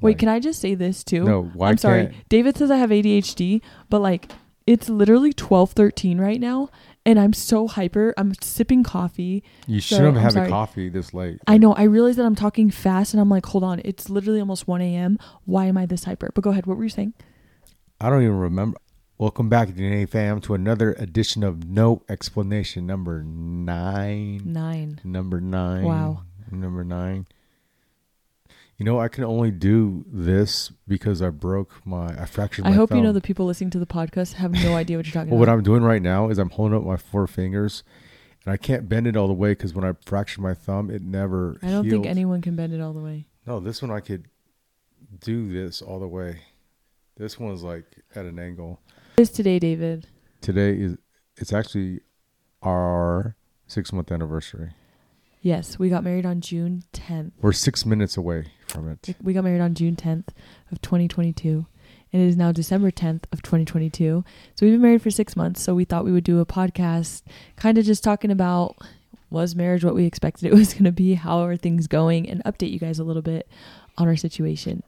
Wait, Like, can I just say this too? No, why I'm sorry. can't- David says I have ADHD, but like it's literally 12:13 right now and I'm so hyper. I'm sipping coffee. You So, shouldn't have a coffee this late. I know. I realize that I'm talking fast and I'm like, "Hold on. It's literally almost 1 a.m. Why am I this hyper?" But go ahead. What were you saying? I don't even remember. Welcome back, DNA fam, to another edition of No Explanation number nine. 9. Number nine. Wow. Number nine. You know, I can only do this because I broke my, I fractured my thumb. I hope you know the people listening to the podcast have no idea what you're talking about. What. I'm doing right now is I'm holding up my four fingers, and I can't bend it all the way because when I fractured my thumb, it never. I don't think anyone can bend it all the way. No, this one I could do this all the way. This one's like at an angle. What is today, David? Today is it's actually our six month anniversary. Yes, we got married on June 10th. We're six minutes away from it. We got married on June 10th of 2022, and it is now December 10th of 2022. So we've been married for six months. So we thought we would do a podcast, kind of just talking about was marriage what we expected it was going to be, how are things going, and update you guys a little bit on our situation.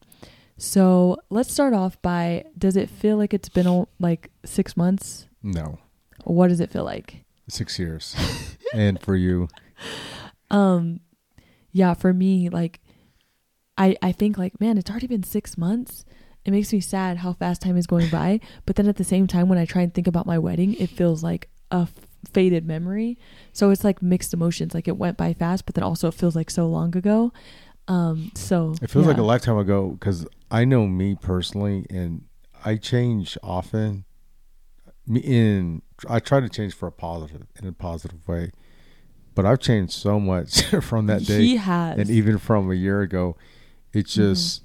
So let's start off by: Does it feel like it's been like six months? No, What does it feel like? six years. and for you, um yeah for me like i i think like man it's already been six months. It makes me sad how fast time is going by. But then at the same time when i try and think about my wedding it feels like a f- faded memory. So it's like mixed emotions. Like it went by fast but then also it feels like so long ago. Um so it feels like a lifetime ago because I know me personally, and I change often. Me in I try to change for a positive in a positive way, but I've changed so much from that day. he has. and even from a year ago it's Mm-hmm. just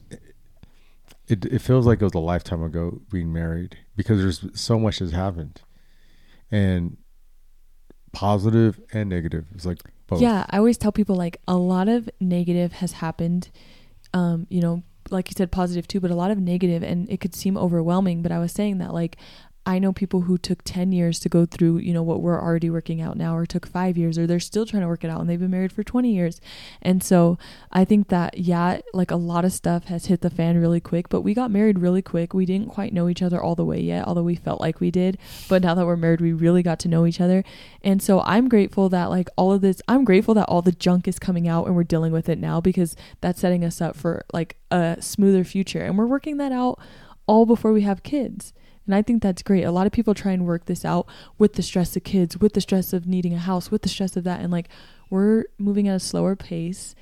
it, it feels like it was a lifetime ago being married because there's so much has happened and positive and negative it's like both Yeah, I always tell people like a lot of negative has happened. Um, you know, like you said, positive too, but a lot of negative, and it could seem overwhelming. But I was saying that like I know people who took ten years to go through, you know, what we're already working out now, or took five years, or they're still trying to work it out, and they've been married for twenty years. And so I think that yeah, like a lot of stuff has hit the fan really quick. But we got married really quick. We didn't quite know each other all the way yet, although we felt like we did. But now that we're married, we really got to know each other. And so I'm grateful that like all of this I'm grateful that all the junk is coming out and we're dealing with it now because that's setting us up for like a smoother future. And we're working that out all before we have kids. And I think that's great. A lot of people try and work this out with the stress of kids, with the stress of needing a house, with the stress of that and like we're moving at a slower pace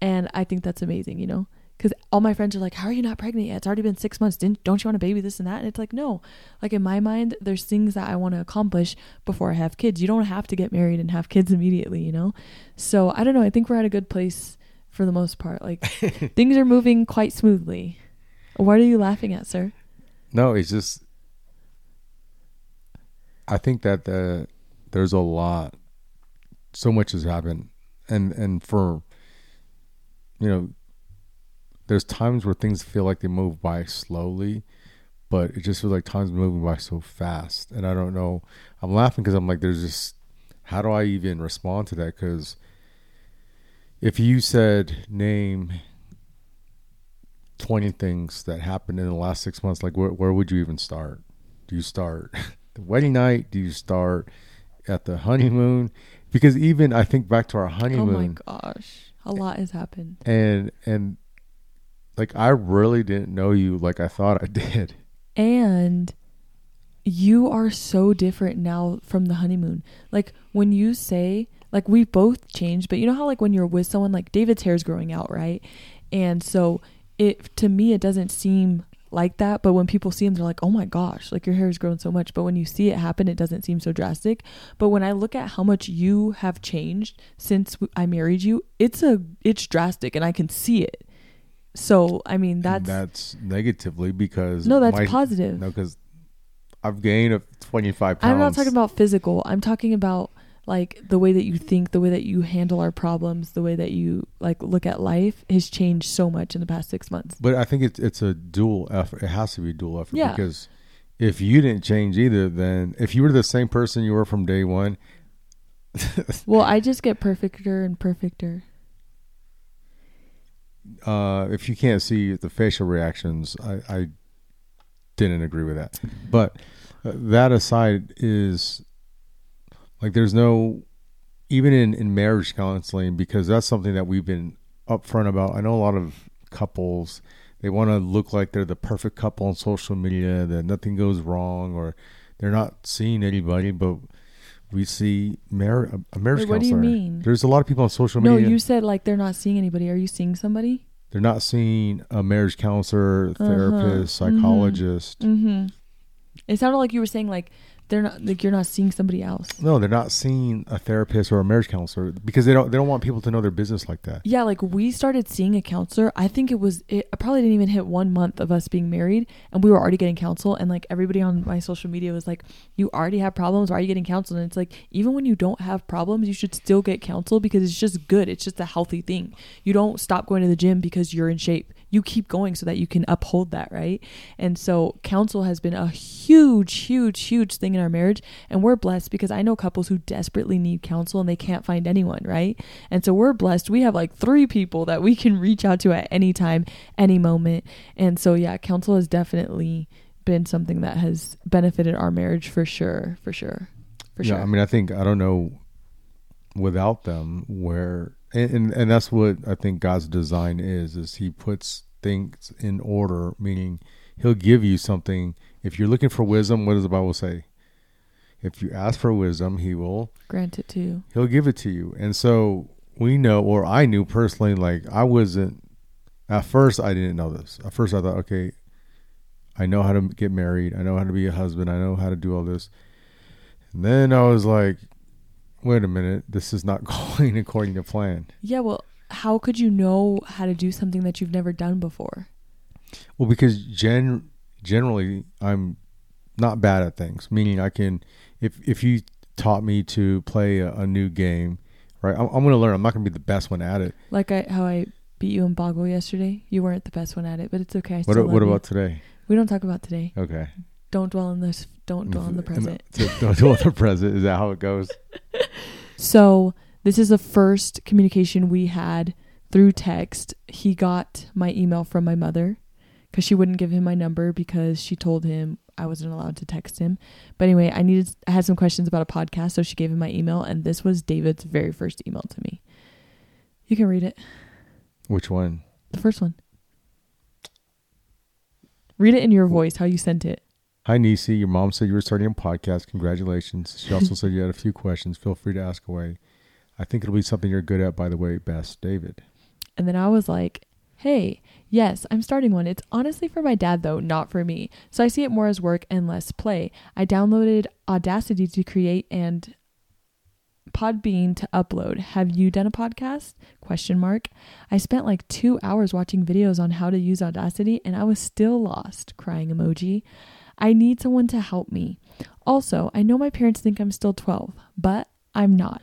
and I think that's amazing, you know? Because all my friends are like, "How are you not pregnant yet? It's already been six months. Didn't don't you want a baby? This and that." And it's like, no. Like in my mind, there's things that I want to accomplish before I have kids. You don't have to get married and have kids immediately, you know. So I don't know. I think we're at a good place for the most part. Like things are moving quite smoothly. What are you laughing at, sir? no it's just i think that the there's a lot so much has happened. And and for you know there's times where things feel like they move by slowly but it just feels like time's moving by so fast. And i don't know i'm laughing because i'm like there's just how do i even respond to that? Because if you said name 20 things that happened in the last six months like where, where would you even start? Do you start the wedding night do you start at the honeymoon because even i think back to our honeymoon. Oh my gosh, a lot has happened. and and like i really didn't know you like i thought i did And you are so different now from the honeymoon. Like when you say, like we both changed, but you know how like when you're with someone, like David's hair's growing out, right? And so it to me it doesn't seem like that, but when people see them, they're like, "Oh my gosh, like your hair has grown so much." But when you see it happen, it doesn't seem so drastic. But when I look at how much you have changed since I married you, it's a it's drastic, and I can see it. So I mean And that's, that's negatively because no, that's my- positive. no because i've gained a 25 pounds I'm not talking about physical. I'm talking about like the way that you think, the way that you handle our problems, the way that you like look at life has changed so much in the past six months. but i think it's it's a dual effort it has to be a dual effort Yeah. because if you didn't change either then if you were the same person you were from day one Well, I just get perfecter and perfecter. uh, if you can't see the facial reactions, I, I didn't agree with that. But uh, that aside, is like there's no even in in marriage counseling because that's something that we've been upfront about. I know a lot of couples they want to look like they're the perfect couple on social media that nothing goes wrong or they're not seeing anybody, but we see mar- a marriage Wait, what do you mean? There's a lot of people on social No, media. No you said like they're not seeing anybody. Are you seeing somebody? they're not seeing a marriage counselor, Uh-huh. therapist, Mhm. psychologist. Mm-hmm. It sounded like you were saying like they're not like you're not seeing somebody else. No, they're not seeing a therapist or a marriage counselor because they don't they don't want people to know their business like that. Yeah, like we started seeing a counselor. I think it was it I probably didn't even hit one month of us being married and we were already getting counsel and like everybody on my social media was like, You already have problems, why are you getting counsel? And it's like even when you don't have problems, you should still get counsel because it's just good. It's just a healthy thing. You don't stop going to the gym because you're in shape. You keep going so that you can uphold that, right? And so counsel has been a huge, huge, huge thing in our marriage. And we're blessed because I know couples who desperately need counsel and they can't find anyone, right? And so we're blessed. We have like three people that we can reach out to at any time, any moment. And so, yeah, counsel has definitely been something that has benefited our marriage for sure, for sure, for yeah, sure. I mean, I think I don't know without them where, and, and and that's what I think God's design is. Is He puts things in order, meaning He'll give you something. If you're looking for wisdom, what does the Bible say? If you ask for wisdom, He will Grant it to you. he'll give it to you. And so we know, or I knew personally, like I wasn't, at first, I didn't know this. At first, I thought, okay, I know how to get married. I know how to be a husband. I know how to do all this. And then I was like, wait a minute, this is not going according to plan. Yeah, well, how could you know how to do something that you've never done before? Well, because gen- generally, I'm not bad at things, meaning I can, if, if you taught me to play a, a new game, right, I'm, I'm going to learn. I'm not going to be the best one at it. Like I how I beat you in Boggle yesterday. You weren't the best one at it, but it's okay. What, what about today? We don't talk about today. Okay. Don't dwell on this. Don't dwell on the uh, present. To- Don't dwell on the present. Is that how it goes? So this is the first communication we had through text. He got my email from my mother because she wouldn't give him my number because she told him I wasn't allowed to text him. But anyway, I needed I had some questions about a podcast, so she gave him my email, and this was David's very first email to me. You can read it. Which one? The first one. Read it in your voice, how you sent it. Hi, Nissi. Your mom said you were starting a podcast. Congratulations. She also said you had a few questions. Feel free to ask away. I think it'll be something you're good at, by the way. Best, David. And then I was like, hey, yes, I'm starting one. It's honestly for my dad, though, not for me. So I see it more as work and less play. I downloaded Audacity to create and Podbean to upload. Have you done a podcast? Question mark. I spent like two hours watching videos on how to use Audacity and I was still lost. Crying emoji. I need someone to help me. Also, I know my parents think I'm still 12, but I'm not.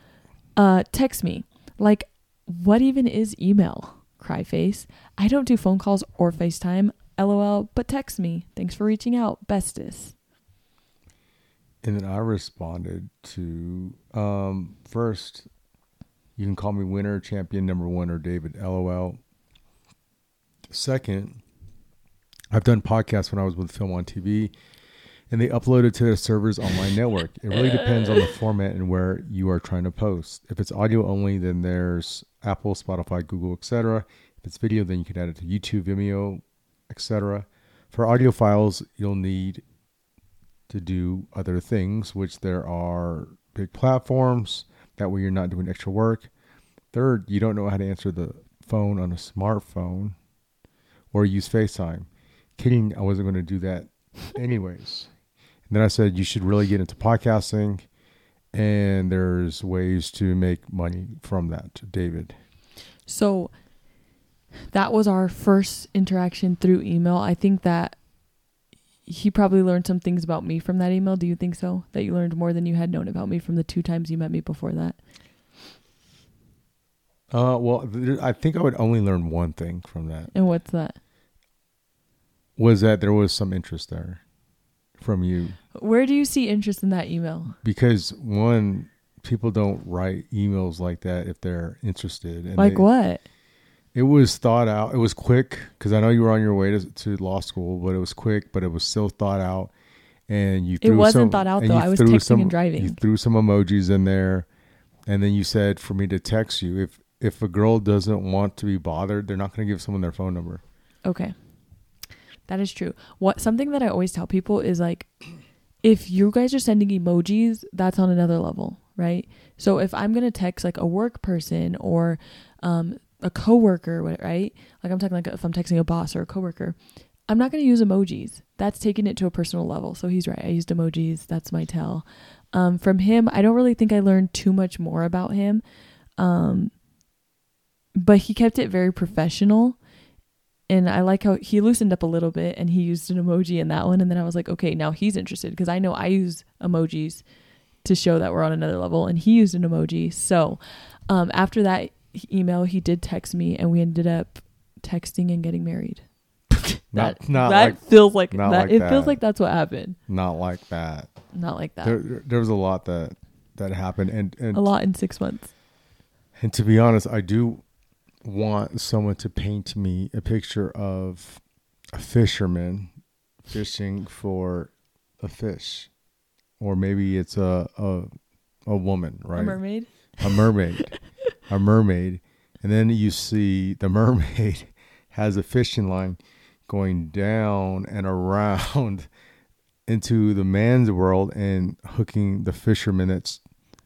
Uh, text me. Like, what even is email? Cry face. I don't do phone calls or FaceTime. LOL, but text me. Thanks for reaching out. Bestest. And then I responded to um, first, you can call me winner, champion, number one, or David. LOL. Second, I've done podcasts when I was with FilmOn TV, and they upload it to their servers online network. It really depends on the format and where you are trying to post. If it's audio only, then there's Apple, Spotify, Google, etc. If it's video, then you can add it to YouTube, Vimeo, etc. For audio files, you'll need to do other things, which there are big platforms. That way, you're not doing extra work. Third, you don't know how to answer the phone on a smartphone or use FaceTime. Kidding, I wasn't going to do that anyways. And then I said, you should really get into podcasting, and there's ways to make money from that, David. So that was our first interaction through email. I think that he probably learned some things about me from that email. Do you think so? That you learned more than you had known about me from the two times you met me before that? Uh, well, th- I think I would only learn one thing from that And what's that? was that there was some interest there from you Where do you see interest in that email? because one people don't write emails like that if they're interested and Like they- what? it was thought out. It was quick because I know you were on your way to, to law school, but it was quick, but it was still thought out. And you It wasn't some- thought out, though. I was texting some- and driving. You threw some emojis in there, and then you said for me to text you. If if a girl doesn't want to be bothered, they're not going to give someone their phone number. Okay. That is true. What something that I always tell people is like if you guys are sending emojis, that's on another level, right? So if I'm going to text like a work person or um a coworker, right? Like I'm talking like if I'm texting a boss or a coworker, I'm not going to use emojis. That's taking it to a personal level. So he's right. I used emojis. That's my tell. Um, from him, I don't really think I learned too much more about him. Um, but he kept it very professional and I like how he loosened up a little bit and he used an emoji in that one. And then I was like okay now he's interested because I know I use emojis to show that we're on another level and he used an emoji. So um, after that email he did text me and we ended up texting and getting married. Not that not that like feels like not that like it feels like that's what happened. Not like that. not like that. There there was a lot that that happened, and and a lot in six months. And to be honest, I do want someone to paint me a picture of a fisherman fishing for a fish, or maybe it's a a, a woman, right? a mermaid? A mermaid, a mermaid, and then you see the mermaid has a fishing line going down and around into the man's world and hooking the fisherman that's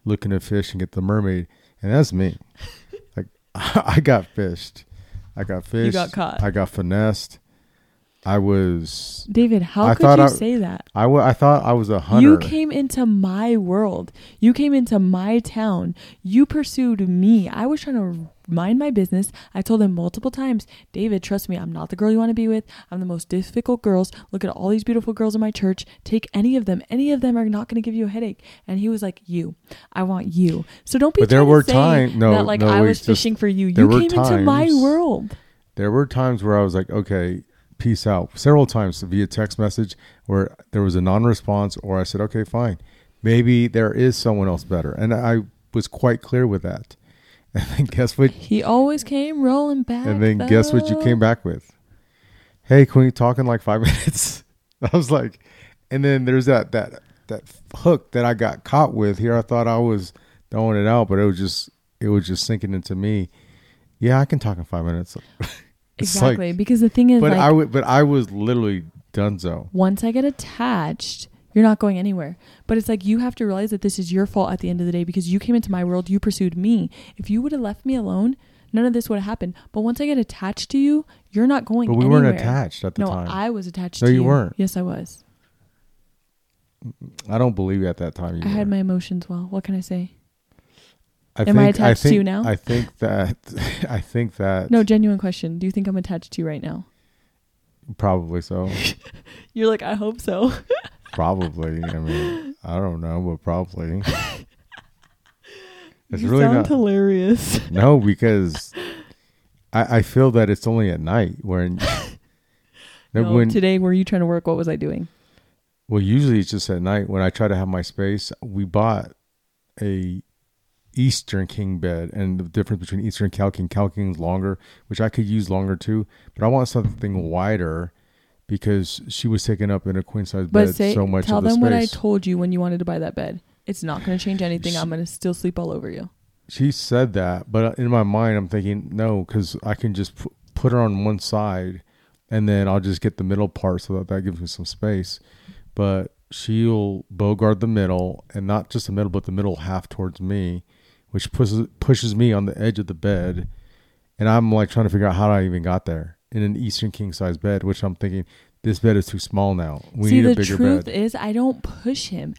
looking to fish and get the mermaid, and that's me. I got fished, I got fished. you got caught I got finessed. I was. David how I could you I- say that I, wa- I thought I was a hunter. You came into my world. You came into my town. You pursued me. I was trying to mind my business. I told him multiple times, David, trust me, I'm not the girl you want to be with. I'm the most difficult girls. Look at all these beautiful girls in my church. Take any of them. Any of them are not going to give you a headache. And he was like, You. I want you. So don't be But there were times time- no, that like no, I was just- fishing for you. You came into my times- world. there were times where I was like, okay, peace out. Several times via text message where there was a non-response, or I said, okay, fine, maybe there is someone else better, and I was quite clear with that. And then guess what? He always came rolling back. And then guess what you came back with? Hey, can we talk in like five minutes? I was like, and then there's that that that hook that I got caught with here. I thought I was throwing it out, but it was just it was just sinking into me. Yeah, I can talk in five minutes. It's like- Exactly. because the thing is, but like, I but I was literally donezo. once I get attached, you're not going anywhere. But it's like you have to realize that this is your fault at the end of the day because you came into my world, you pursued me. If you would have left me alone, none of this would have happened. But once I get attached to you, you're not going But we anywhere. weren't attached at the no, time. I, I was attached No, to you you. weren't. Yes, I was. I don't believe at that time. You I had my emotions well. What can I say? I Am I attached to think, you now? I think that. I think that. No, genuine question. Do you think I'm attached to you right now? Probably so. You're like, I hope so. Probably. I mean, I don't know, but probably. It's you really sound not. hilarious. No, because I, I feel that it's only at night when. No, No, when today, were you trying to work? What was I doing? well, usually it's just at night when I try to have my space. We bought a Eastern King bed, and the difference between Eastern and Cal King, Cal King's longer, which I could use longer too, but I want something wider because she was taking up in a queen size But bed say, so much tell of the them space. what I told you when you wanted to buy that bed. It's not going to change anything. I'm going to still sleep all over you. she said that, but in my mind, I'm thinking no, because I can just pu- put her on one side, and then I'll just get the middle part so that that gives me some space. But she'll bogart the middle, and not just the middle, but the middle half towards me, which pushes pushes me on the edge of the bed, and I'm like trying to figure out how I even got there in an Eastern king size bed, which I'm thinking this bed is too small now. We See, need a bigger bed. the truth is, I don't push him.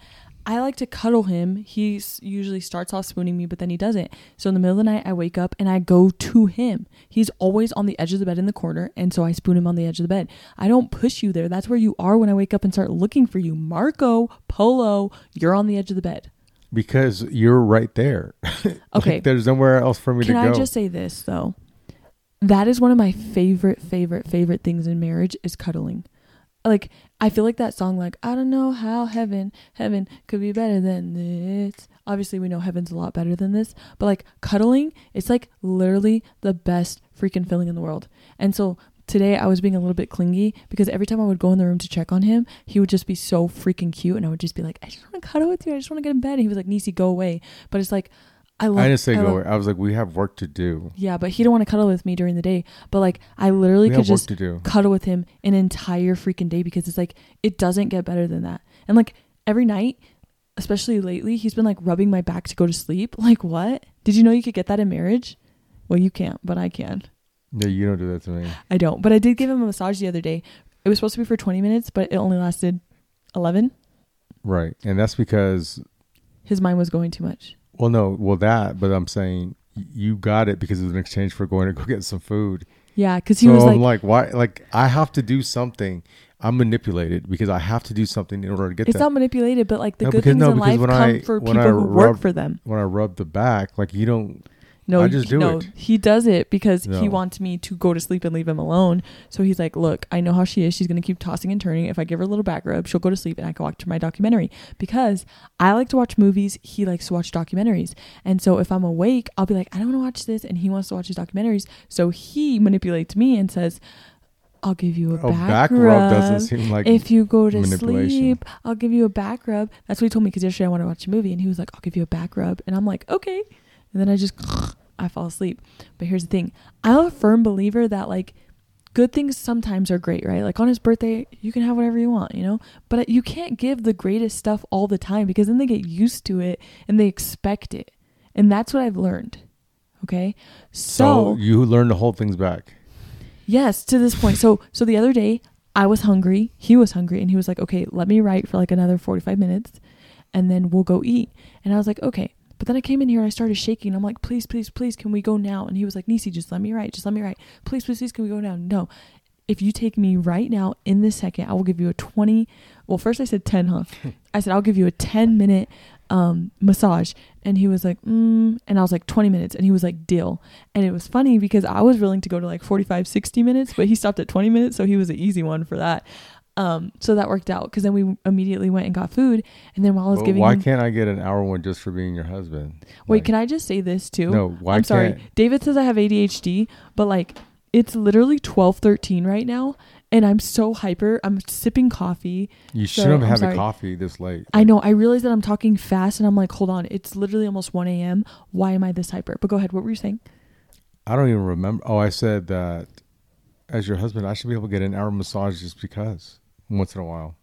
I like to cuddle him. He usually starts off spooning me, but then he doesn't. So in the middle of the night, I wake up and I go to him. He's always on the edge of the bed in the corner, and so I spoon him on the edge of the bed. I don't push you there. That's where you are when I wake up and start looking for you. Marco, Polo, you're on the edge of the bed. Because you're right there. Like, Okay. there's nowhere else for me Can to I go. just say this though? That is one of my favorite, favorite, favorite things in marriage is cuddling. Like I feel like that song, like I don't know how heaven, heaven could be better than this. obviously we know heaven's a lot better than this, but like cuddling, it's like literally the best freaking feeling in the world. And so today I was being a little bit clingy because every time I would go in the room to check on him, he would just be so freaking cute and I would just be like, I just want to cuddle with you. I just want to get in bed. And he was like, Nissi, go away. But it's like I love I didn't say I go. away. I was like, we have work to do. Yeah, but he didn't want to cuddle with me during the day. But like I literally We could just to do. cuddle with him an entire freaking day because it's like it doesn't get better than that. And like every night, especially lately, he's been like rubbing my back to go to sleep. Like what? Did you know you could get that in marriage? Well, you can't, but I can. Yeah, you don't do that to me. I don't. But I did give him a massage the other day. It was supposed to be for 20 minutes, but it only lasted 11. Right, and that's because His mind was going too much. well, no, well that, but I'm saying you got it because it was in exchange for going to go get some food. Yeah, because he so was I'm like, like, why? Like I have to do something. I'm manipulated because I have to do something in order to get it's that. not manipulated, but like the No, good because- things no, in life come I- for people I who work for them. when I rub the back, like you don't. No, I just do no, it. he does it because he wants me to go to sleep and leave him alone. So he's like, "Look, I know how she is. She's gonna keep tossing and turning. If I give her a little back rub, she'll go to sleep, and I can watch my documentary." Because I like to watch movies, he likes to watch documentaries, and so if I'm awake, I'll be like, "I don't want to watch this," and he wants to watch his documentaries. So he manipulates me and says, "I'll give you a Oh, back, back rub." rub doesn't seem like if you go to manipulation. sleep, I'll give you a back rub. That's what he told me because yesterday I wanted to watch a movie and he was like, I'll give you a back rub. And I'm like, okay. And then I just, I fall asleep. But here's the thing I'm a firm believer that like good things sometimes are great, right? Like on his birthday, you can have whatever you want, you know? But you can't give the greatest stuff all the time because then they get used to it and they expect it. And that's what I've learned. Okay. so you learn to hold things back. Yes, to this point. So so the other day I was hungry, he was hungry, and he was like, Okay, let me write for like another forty five minutes and then we'll go eat. And I was like, Okay. But then I came in here and I started shaking. I'm like, please, please, please, can we go now? And he was like, Nissi, just let me write. Just let me write. Please, please, please, can we go now? No. If you take me right now in this second, I will give you a 20. Well, first I said 10, huh? I said, I'll give you a 10 minute um, massage. And he was like, mm. And I was like, 20 minutes. And he was like, deal. And it was funny because I was willing to go to like 45, 60 minutes, but he stopped at 20 minutes. So he was an easy one for that. Um, so that worked out because then we immediately went and got food. And then while I was Well, giving why him, can't I get an hour one just for being your husband? wait, Like, can I just say this too? No, why I'm sorry. can't- David says I have ADHD, but like it's literally 12, 13 right now. And I'm so hyper. I'm sipping coffee. You So, shouldn't have the coffee this late. I know. I realize that I'm talking fast and I'm like, hold on. It's literally almost 1 a.m. Why am I this hyper? But go ahead. What were you saying? I don't even remember. Oh, I said that as your husband, I should be able to get an hour massage just because once in a while.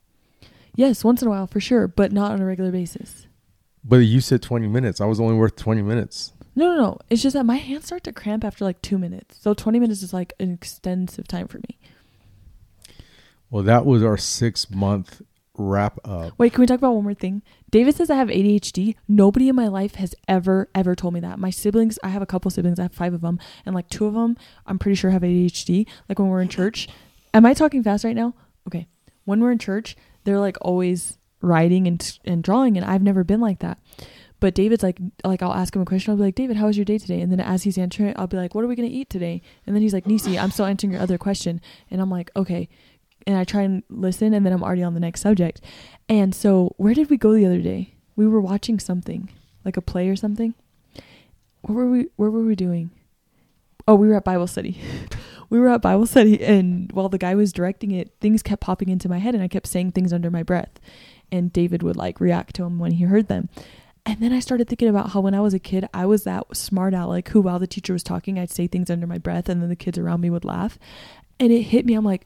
Yes, once in a while for sure, but not on a regular basis. But you said 20 minutes. I was only worth 20 minutes. No, no, no. It's just that my hands start to cramp after like two minutes. So 20 minutes is like an extensive time for me. Well, that was our six month wrap up. Wait, can we talk about one more thing? David says I have ADHD. Nobody in my life has ever, ever told me that. My siblings, I have a couple siblings, I have five of them, and like two of them, I'm pretty sure have ADHD. Like when we're in church. Am I talking fast right now? Okay. When we're in church, they're like always writing and, and drawing, and I've never been like that. But David's like, like I'll ask him a question. I'll be like, David, how was your day today? And then as he's answering it, I'll be like, what are we gonna eat today? And then he's like, Nissi, I'm still answering your other question. And I'm like, okay. And I try and listen, and then I'm already on the next subject. And so, where did we go the other day? We were watching something, like a play or something. What were we? Where were we doing? Oh, we were at Bible study. we were at Bible study, and while the guy was directing it, things kept popping into my head, and I kept saying things under my breath. And David would like react to them when he heard them. And then I started thinking about how when I was a kid, I was that smart aleck who, while the teacher was talking, I'd say things under my breath, and then the kids around me would laugh. And it hit me. I'm like,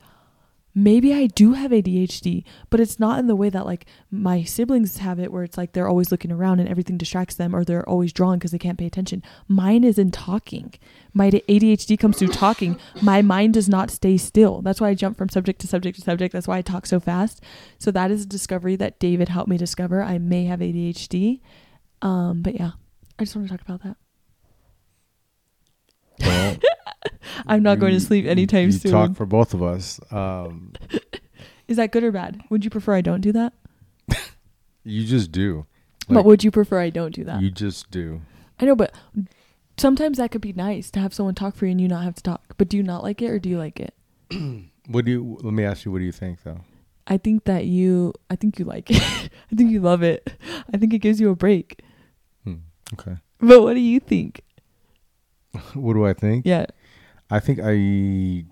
maybe I do have ADHD, but it's not in the way that like my siblings have it, where it's like they're always looking around and everything distracts them, or they're always drawing because they can't pay attention. Mine is in talking. My ADHD comes through talking. My mind does not stay still. That's why I jump from subject to subject to subject. That's why I talk so fast. So that is a discovery that David helped me discover. I may have ADHD. Um, but yeah, I just want to talk about that. Well, I'm not going to sleep anytime you soon. talk for both of us. Um, Is that good or bad? Would you prefer I don't do that? you just do. but would you prefer I don't do that? You just do. I know, but sometimes that could be nice to have someone talk for you and you not have to talk. But do you not like it or do you like it? What do you? Let me ask you. What do you think, though? I think that you, I think you like it. I think you love it. I think it gives you a break. Hmm, okay. But what do you think? what do I think? Yeah. I think I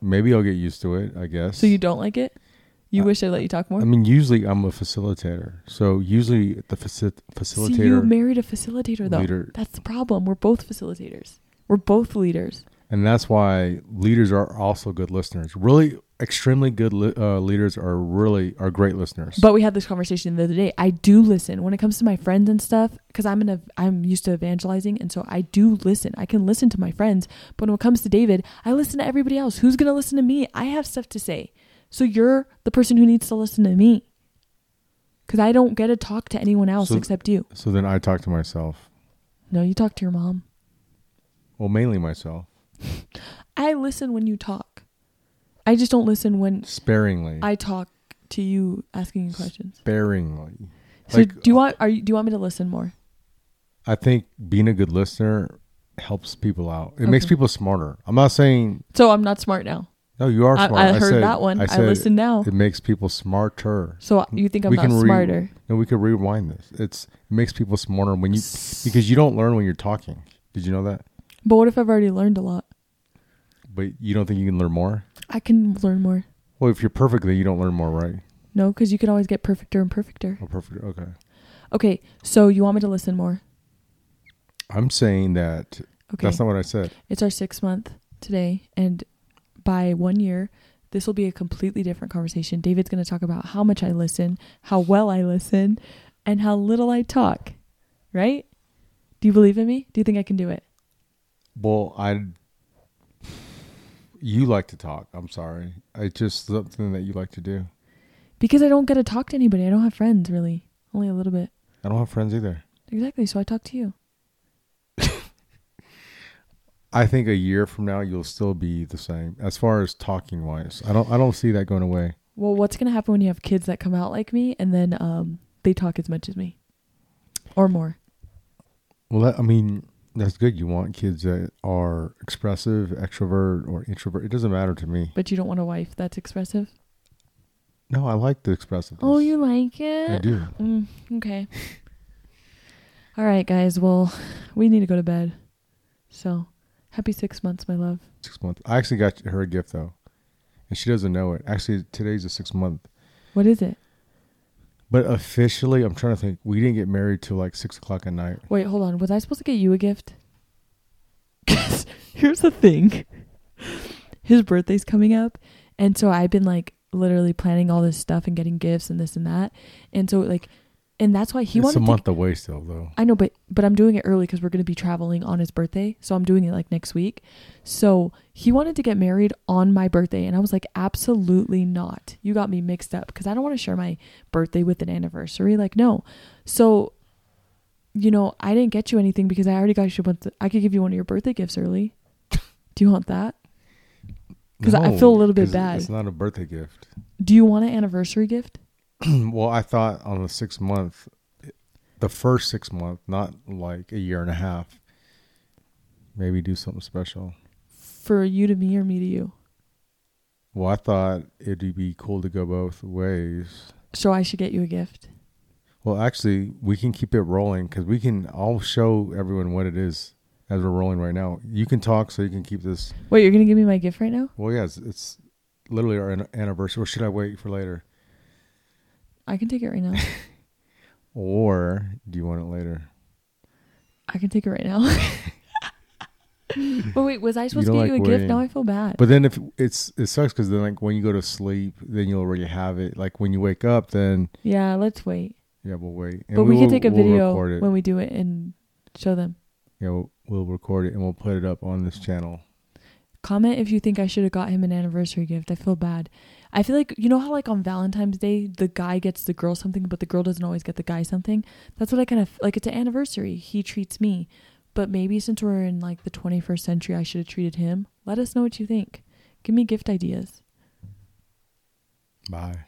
maybe I'll get used to it. I guess. So you don't like it? You Uh, wish I let you talk more? I mean, usually I'm a facilitator. So usually the faci- See, you married a facilitator though. leader, That's the problem. We're both facilitators. We're both leaders. and that's why leaders are also good listeners. Really, extremely good li- uh, leaders are really are great listeners. But we had this conversation the other day. I do listen when it comes to my friends and stuff because I'm in a I'm used to evangelizing, and so I do listen. I can listen to my friends, but when it comes to David, I listen to everybody else. Who's gonna listen to me? I have stuff to say, so you're the person who needs to listen to me because I don't get to talk to anyone else So- except you. so then I talk to myself. No, you talk to your mom. Well, mainly myself, I listen when you talk. I just don't listen when sparingly. I talk to you asking you questions. sparingly. So Like, do you uh, want are you do you want me to listen more? I think being a good listener helps people out. It makes people smarter. I'm not saying So I'm not smart now. No, you are I, smart. I heard said, that one. I, said listen now. It makes people smarter. So you think I'm we not can re- smarter? And we could rewind this. It's it makes people smarter when you because you don't learn when you're talking. Did you know that? But what if I've already learned a lot? But you don't think you can learn more? I can learn more. Well, if you're perfect, then you don't learn more, right? No, because you can always get perfecter and perfecter. Oh, perfect. Okay. Okay, so you want me to listen more? I'm saying that Okay, that's not what I said. it's our sixth month today, and by one year, this will be a completely different conversation. David's going to talk about how much I listen, how well I listen, and how little I talk. Right? Do you believe in me? Do you think I can do it? Well, I. You like to talk. I'm sorry. It's just something that you like to do. Because I don't get to talk to anybody. I don't have friends really. Only a little bit. I don't have friends either. Exactly. So I talk to you. I think a year from now you'll still be the same as far as talking wise. I don't. I don't see that going away. Well, what's gonna happen when you have kids that come out like me and then um they talk as much as me, or more? Well, that, I mean, that's good. You want kids that are expressive, extrovert, or introvert. It doesn't matter to me. But you don't want a wife that's expressive. No, I like the expressive. Oh, you like it? I do. Mm, okay. All right, guys. Well, we need to go to bed. So, happy six months, my love. Six months. I actually got her a gift though, and she doesn't know it. Actually, today's the six month. What is it? But officially, I'm trying to think. We didn't get married till like six o'clock at night. Wait, hold on. Was I supposed to get you a gift? 'Cause here's the thing. His birthday's coming up, and so I've been like literally planning all this stuff and getting gifts and this and that, and so like, and that's why he it's wanted a to month away still, though. I know, but but I'm doing it early because we're going to be traveling on his birthday. So I'm doing it like next week. So he wanted to get married on my birthday, and I was like, absolutely not. You got me mixed up because I don't want to share my birthday with an anniversary. Like, no. So, you know, I didn't get you anything because I already got you. One I could give you one of your birthday gifts early. Do you want that? 'Cause I feel a little bit bad. It's not a birthday gift. Do you want an anniversary gift? well, I thought on the sixth month, the first six month, not like a year and a half. Maybe do something special. For you to me or me to you? Well, I thought it'd be cool to go both ways. So I should get you a gift. Well, actually, we can keep it rolling because we can. I'll show everyone what it is as we're rolling right now. You can talk, so you can keep this. Wait, you're gonna give me my gift right now? Well, yes, it's literally our anniversary. Or should I wait for later? I can take it right now. Or do you want it later? I can take it right now. but wait, was I supposed to get you a like gift? Now I feel bad. But then if it's it sucks because then like when you go to sleep, then you'll already have it. Like when you wake up, then yeah, let's wait. yeah, we'll wait. And but we, will- can take a we'll video when we do it and show them. yeah, we'll, we'll record it and we'll put it up on this channel. Comment if you think I should have got him an anniversary gift. I feel bad. I feel like you know how like on Valentine's Day the guy gets the girl something, but the girl doesn't always get the guy something. That's what I kind of like. It's an anniversary. He treats me, but maybe since we're in like the 21st century, I should have treated him. Let us know what you think. Give me gift ideas. Bye.